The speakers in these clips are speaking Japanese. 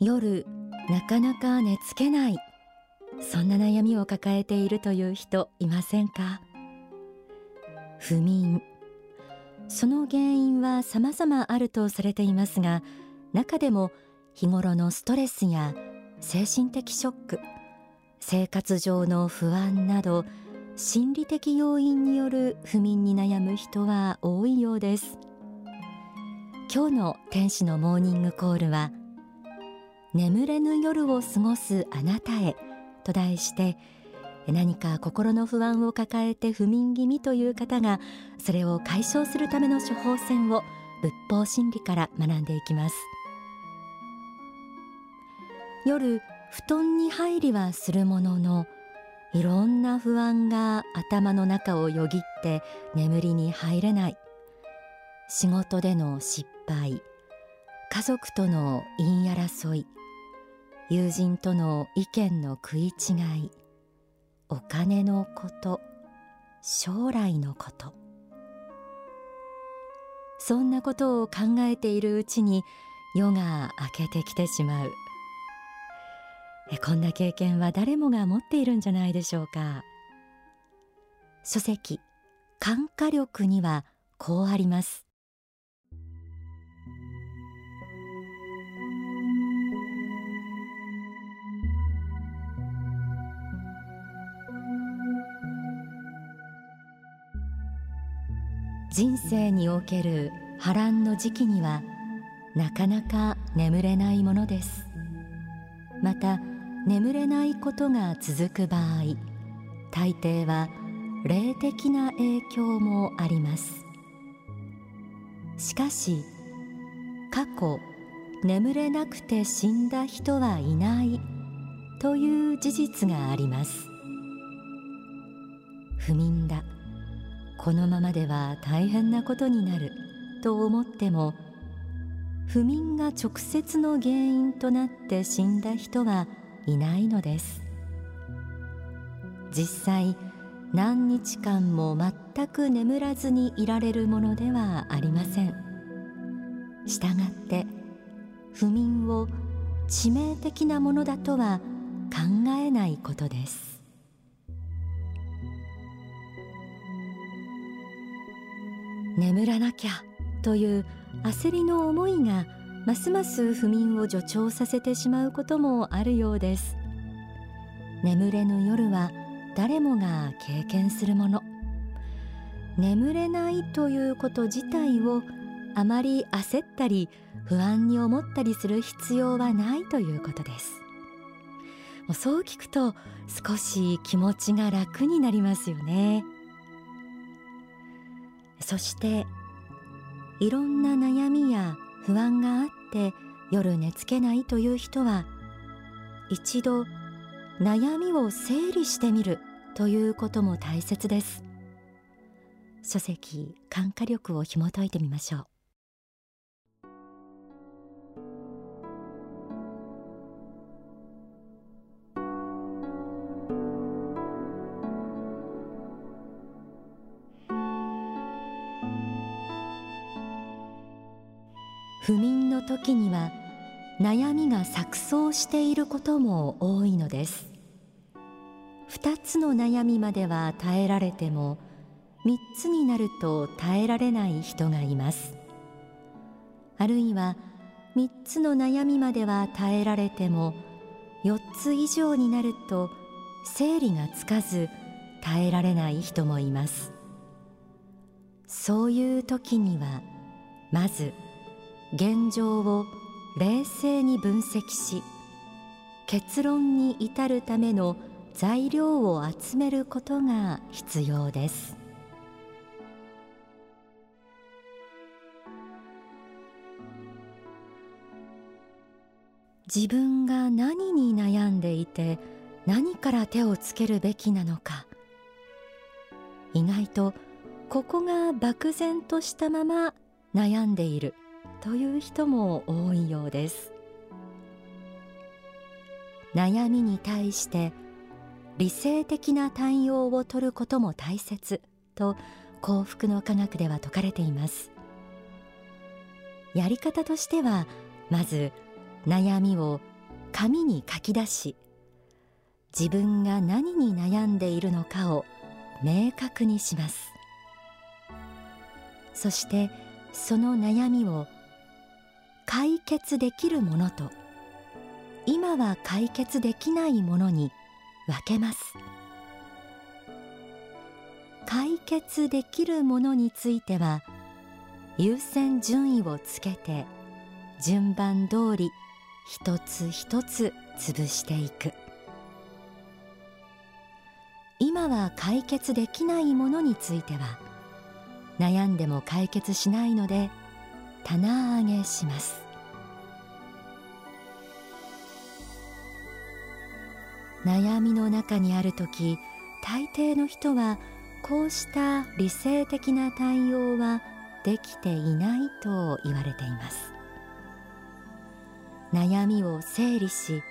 夜なかなか寝つけない。そんな悩みを抱えているという人いませんか？不眠。その原因は様々あるとされていますが中でも日頃のストレスや精神的ショック生活上の不安など心理的要因による不眠に悩む人は多いようです。今日の天使のモーニングコールは眠れぬ夜を過ごすあなたへと題して何か心の不安を抱えて不眠気味という方がそれを解消するための処方箋を仏法真理から学んでいきます。夜布団に入りはするもののいろんな不安が頭の中をよぎって眠りに入れない。仕事での失敗家族との言い争い友人との意見の食い違いお金のこと将来のこと。そんなことを考えているうちに夜が明けてきてしまう。こんな経験は誰もが持っているんじゃないでしょうか。書籍感化力にはこうあります。人生における波乱の時期にはなかなか眠れないものです。また眠れないことが続く場合大抵は霊的な影響もあります。しかし過去眠れなくて死んだ人はいないという事実があります。不眠だ。このままでは大変なことになると思っても不眠が直接の原因となって死んだ人はいないのです。実際何日間も全く眠らずにいられるものではありません。したがって不眠を致命的なものだとは考えないことです。眠らなきゃという焦りの思いがますます不眠を助長させてしまうこともあるようです。眠れぬ夜は誰もが経験するもの。眠れないということ自体をあまり焦ったり不安に思ったりする必要はないということです。もうそう聞くと少し気持ちが楽になりますよね。そしていろんな悩みや不安があって夜寝つけないという人は一度悩みを整理してみるということも大切です。書籍感化力を紐解いてみましょう。不眠の時には悩みが錯綜していることも多いのです。二つの悩みまでは耐えられても三つになると耐えられない人がいます。あるいは三つの悩みまでは耐えられても四つ以上になると整理がつかず耐えられない人もいます。そういう時にはまず「現状を冷静に分析し結論に至るための材料を集めることが必要です。自分が何に悩んでいて何から手をつけるべきなのか。意外とここが漠然としたまま悩んでいる。という人も多いようです。悩みに対して理性的な対応を取ることも大切と幸福の科学では説かれています。やり方としてはまず悩みを紙に書き出し自分が何に悩んでいるのかを明確にします。そしてその悩みを解決できるものと今は解決できないものに分けます。解決できるものについては優先順位をつけて順番通り一つ一つ潰していく。今は解決できないものについては悩んでも解決しないので棚上げします。悩みの中にある時大抵の人はこうした理性的な対応はできていないと言われています。悩みを整理し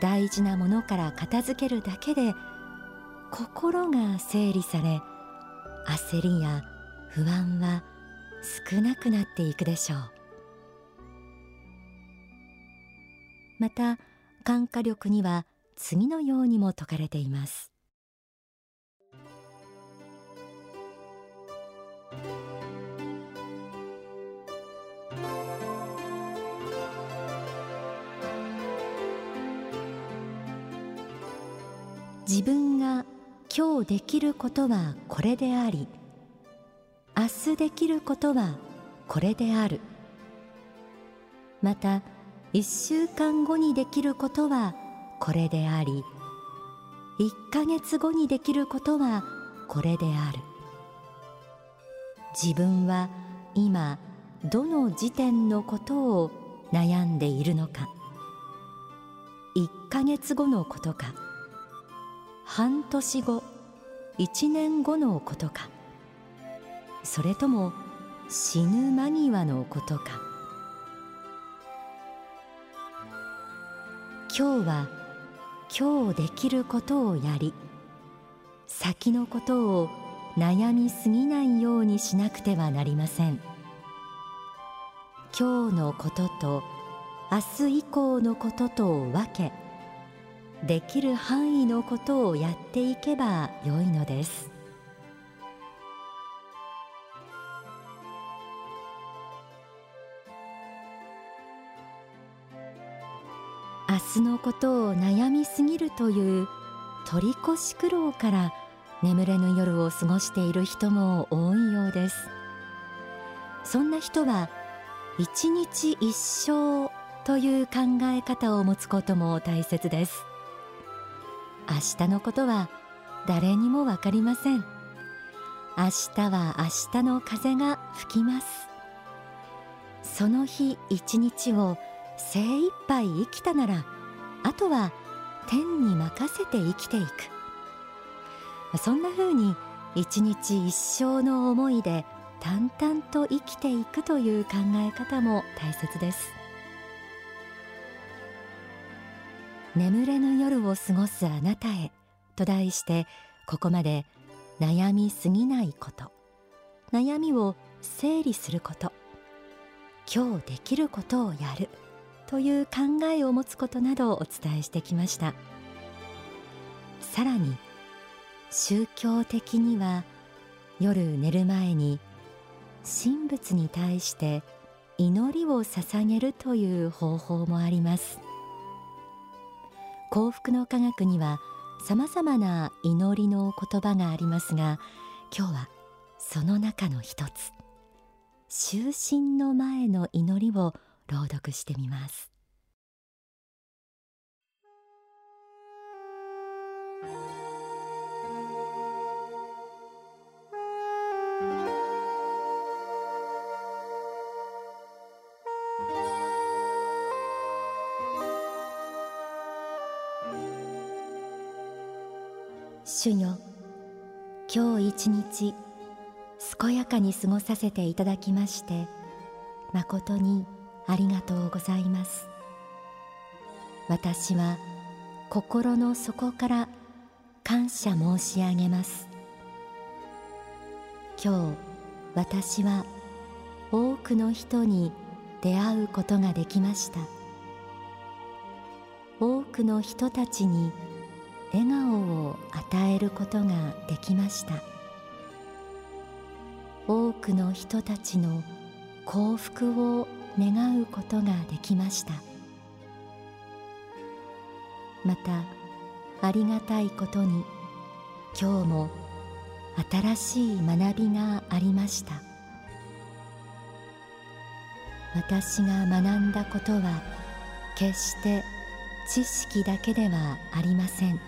大事なものから片付けるだけで心が整理され焦りや不安は少なくなっていくでしょう。また感化力には次のようにも説かれています。自分が今日できることはこれであり明日できることはこれである。また一週間後にできることはこれであり一ヶ月後にできることはこれである。自分は今どの時点のことを悩んでいるのか。一ヶ月後のことか。半年後一年後のことか。それとも死ぬ間際のことか。今日は今日できることをやり先のことを悩みすぎないようにしなくてはなりません。今日のことと明日以降のこととを分けできる範囲のことをやっていけばよいのです。明日のことを悩みすぎるという取り越し苦労から眠れぬ夜を過ごしている人も多いようです。そんな人は一日一生という考え方を持つことも大切です。明日のことは誰にもわかりません。明日は明日の風が吹きます。その日一日を精一杯生きたならあとは天に任せて生きていく。そんな風に一日一生の思いで淡々と生きていくという考え方も大切です。眠れぬ夜を過ごすあなたへと題してここまで悩みすぎないこと。悩みを整理すること。今日できることをやる。という考えを持つことなどをお伝えしてきました。さらに宗教的には夜寝る前に神仏に対して祈りを捧げるという方法もあります。幸福の科学にはさまざまな祈りの言葉がありますが今日はその中の一つ。就寝の前の祈りを朗読してみます。主よ今日一日健やかに過ごさせていただきまして誠にありがとうございます。私は心の底から感謝申し上げます。今日私は多くの人に出会うことができました。多くの人たちに笑顔を与えることができました。多くの人たちの幸福を願うことができました。またありがたいことに今日も新しい学びがありました。私が学んだことは決して知識だけではありません。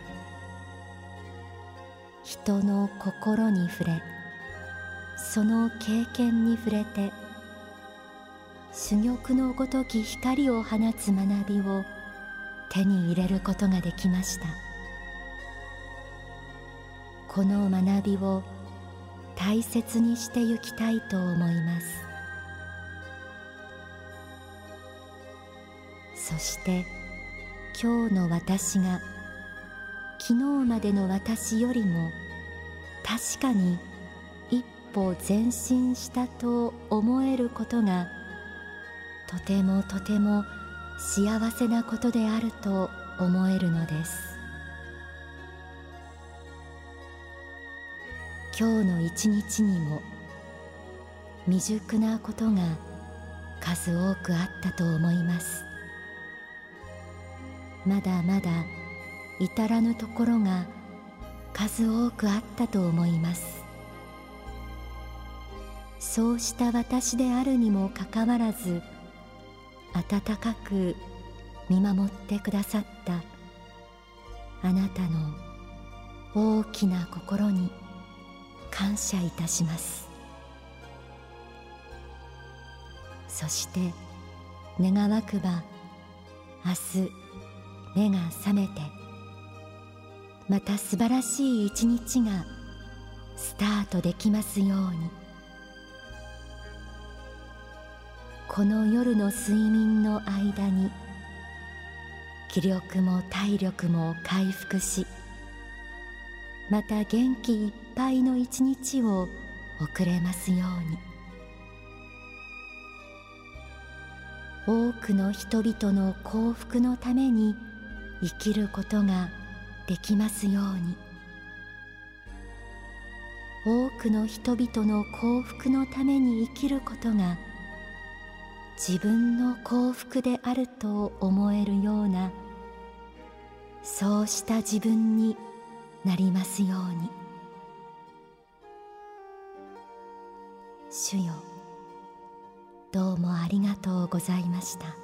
人の心に触れその経験に触れて珠玉のごとき光を放つ学びを手に入れることができました。この学びを大切にしてゆきたいと思います。そして今日の私が昨日までの私よりも確かに一歩前進したと思えることがとてもとても幸せなことであると思えるのです。今日の一日にも未熟なことが数多くあったと思います。まだまだ至らぬところが数多くあったと思います。そうした私であるにもかかわらず温かく見守ってくださったあなたの大きな心に感謝いたします。そして願わくば明日目が覚めてまた素晴らしい一日がスタートできますように。この夜の睡眠の間に気力も体力も回復しまた元気いっぱいの一日を送れますように。多くの人々の幸福のために生きることができますように。多くの人々の幸福のために生きることができますように自分の幸福であると思えるようなそうした自分になりますように。主よどうもありがとうございました。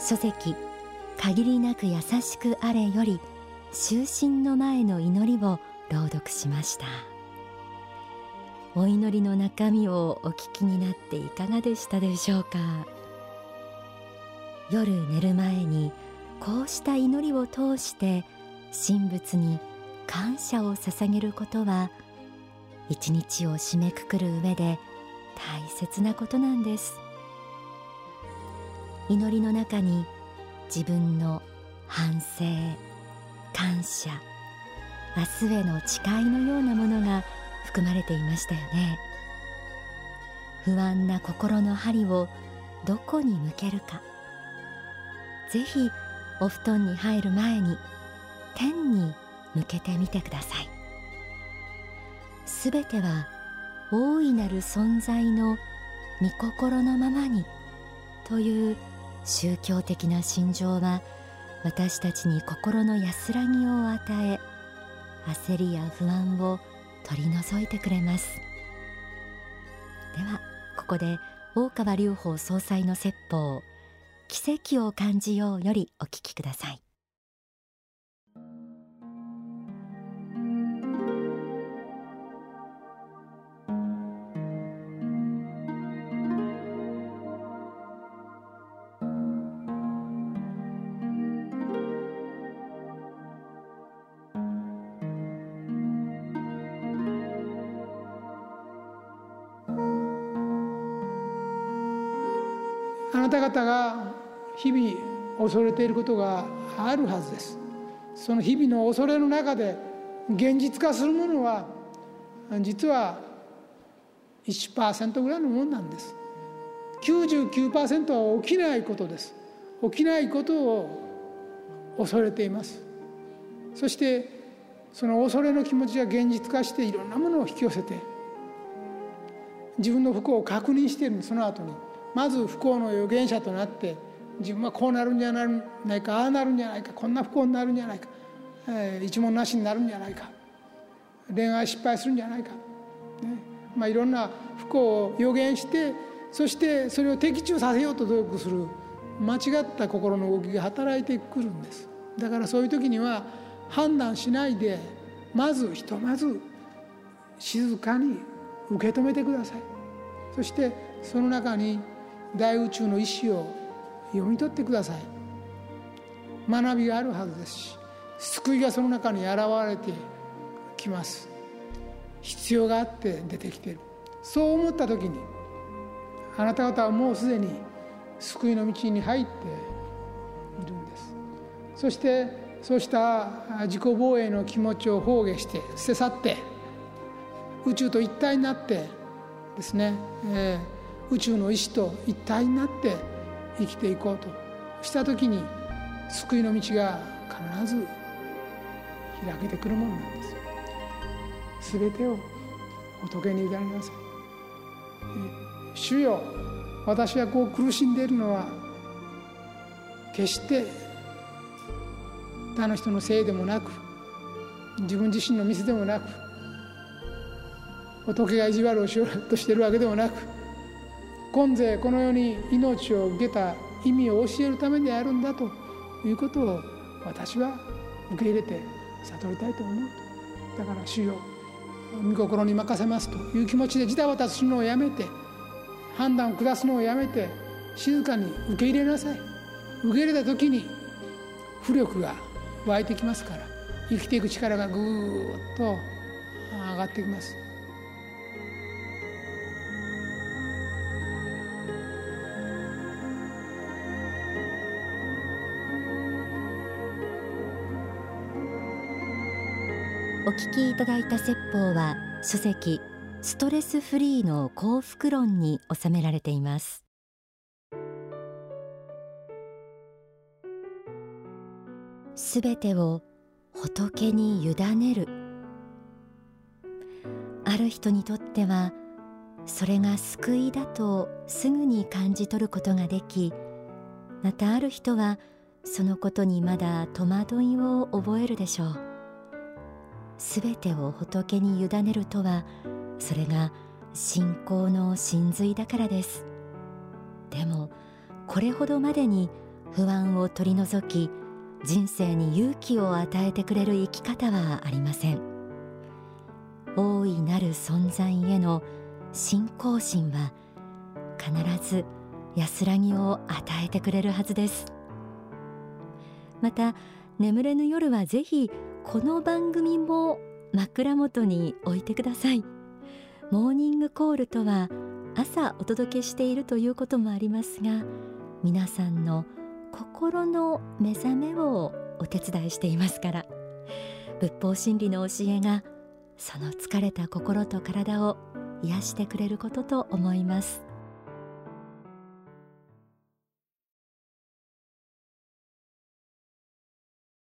書籍限りなく優しくあれより就寝の前の祈りを朗読しました。お祈りの中身をお聞きになっていかがでしたでしょうか。夜寝る前にこうした祈りを通して神仏に感謝を捧げることは一日を締めくくる上で大切なことなんです。祈りの中に自分の反省感謝明日への誓いのようなものが含まれていましたよね。不安な心の針をどこに向けるか。ぜひお布団に入る前に天に向けてみてください。すべては大いなる存在の御心のままにという宗教的な心情は私たちに心の安らぎを与え焦りや不安を取り除いてくれます。ではここで大川隆法総裁の説法奇跡を感じようよりお聞きください。あなた方が日々恐れていることがあるはずです。その日々の恐れの中で現実化するものは実は1%ぐらいのものなんです。99%は起きないことです。起きないことを恐れています。そしてその恐れの気持ちが現実化していろんなものを引き寄せて自分の不幸を確認しているその後にまず不幸の預言者となって自分はこうなるんじゃないかああなるんじゃないかこんな不幸になるんじゃないか、えー、一文なしになるんじゃないか恋愛失敗するんじゃないか、ね。まあ、いろんな不幸を予言してそしてそれを的中させようと努力する間違った心の動きが働いてくるんです。だからそういう時には判断しないでまずひとまず静かに受け止めてください。そしてその中に大宇宙の意志を読み取ってください。学びがあるはずですし救いがその中に現れてきます。必要があって出てきている。そう思った時にあなた方はもうすでに救いの道に入っているんです。そしてそうした自己防衛の気持ちを放下して捨て去って宇宙と一体になってですね、えー、宇宙の意志と一体になって生きていこうとした時に救いの道が必ず開けてくるものなんです。全てを仏に委ねなさい主よ私はこう苦しんでいるのは決して他の人のせいでもなく自分自身のミスでもなく仏が意地悪をしようとしているわけでもなく今世この世に命を受けた意味を教えるためであるんだということを私は受け入れて悟りたいと思うと。だから主よ御心に任せますという気持ちでじたばたするのをやめて判断を下すのをやめて静かに受け入れなさい。受け入れた時に浮力が湧いてきますから生きていく力がぐーっと上がってきます。お聞きいただいた説法は書籍ストレスフリーの幸福論に収められています。すべてを仏に委ねる。ある人にとってはそれが救いだとすぐに感じ取ることができまたある人はそのことにまだ戸惑いを覚えるでしょう。すべてを仏に委ねるとはそれが信仰の真髄だからです。でもこれほどまでに不安を取り除き人生に勇気を与えてくれる生き方はありません。大いなる存在への信仰心は必ず安らぎを与えてくれるはずです。また眠れぬ夜はぜひこの番組も枕元に置いてください。モーニングコールとは朝お届けしているということもありますが皆さんの心の目覚めをお手伝いしていますから仏法真理の教えがその疲れた心と体を癒してくれることと思います。